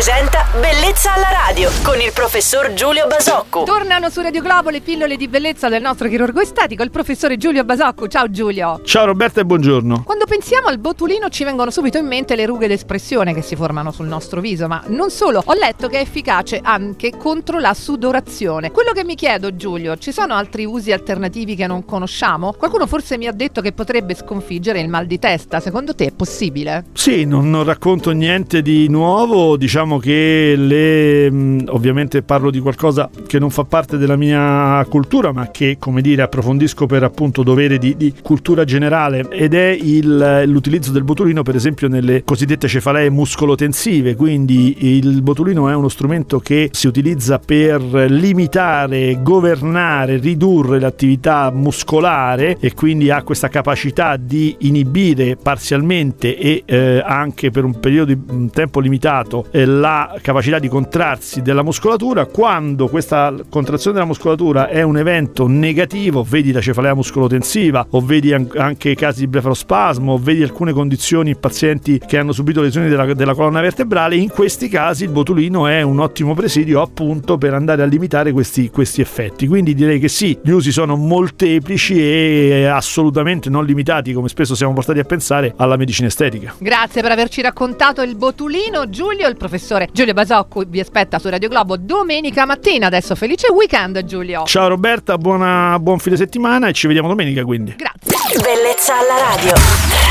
presenta Bellezza alla radio con il professor Giulio Basocco. Tornano su Radio Globo le pillole di bellezza del nostro chirurgo estetico, il professore Giulio Basocco. Ciao Giulio. Ciao Roberta e buongiorno. Quando pensiamo al botulino ci vengono subito in mente le rughe d'espressione che si formano sul nostro viso, ma non solo. Ho letto che è efficace anche contro la sudorazione. Quello che mi chiedo Giulio, ci sono altri usi alternativi che non conosciamo? Qualcuno forse mi ha detto che potrebbe sconfiggere il mal di testa. Secondo te è possibile? Sì, non, non racconto niente di nuovo, diciamo che le mh, ovviamente parlo di qualcosa che non fa parte della mia cultura, ma che come dire approfondisco per appunto dovere di, di cultura generale ed è il, l'utilizzo del botulino per esempio nelle cosiddette cefalee muscolotensive, quindi il botulino è uno strumento che si utilizza per limitare, governare, ridurre l'attività muscolare e quindi ha questa capacità di inibire parzialmente e eh, anche per un periodo di tempo limitato eh, la capacità di contrarsi della muscolatura. Quando questa contrazione della muscolatura è un evento negativo, vedi la cefalea muscolotensiva o vedi anche casi di blefarospasmo o vedi alcune condizioni pazienti che hanno subito lesioni della, della colonna vertebrale, in questi casi il botulino è un ottimo presidio appunto per andare a limitare questi, questi effetti. Quindi direi che sì, gli usi sono molteplici e assolutamente non limitati come spesso siamo portati a pensare alla medicina estetica. Grazie per averci raccontato il botulino Giulio, il professore Giulio Basocco vi aspetta su Radio Globo domenica mattina. Adesso felice weekend Giulio. Ciao Roberta, buona, buon fine settimana e ci vediamo domenica quindi. Grazie. Bellezza alla radio.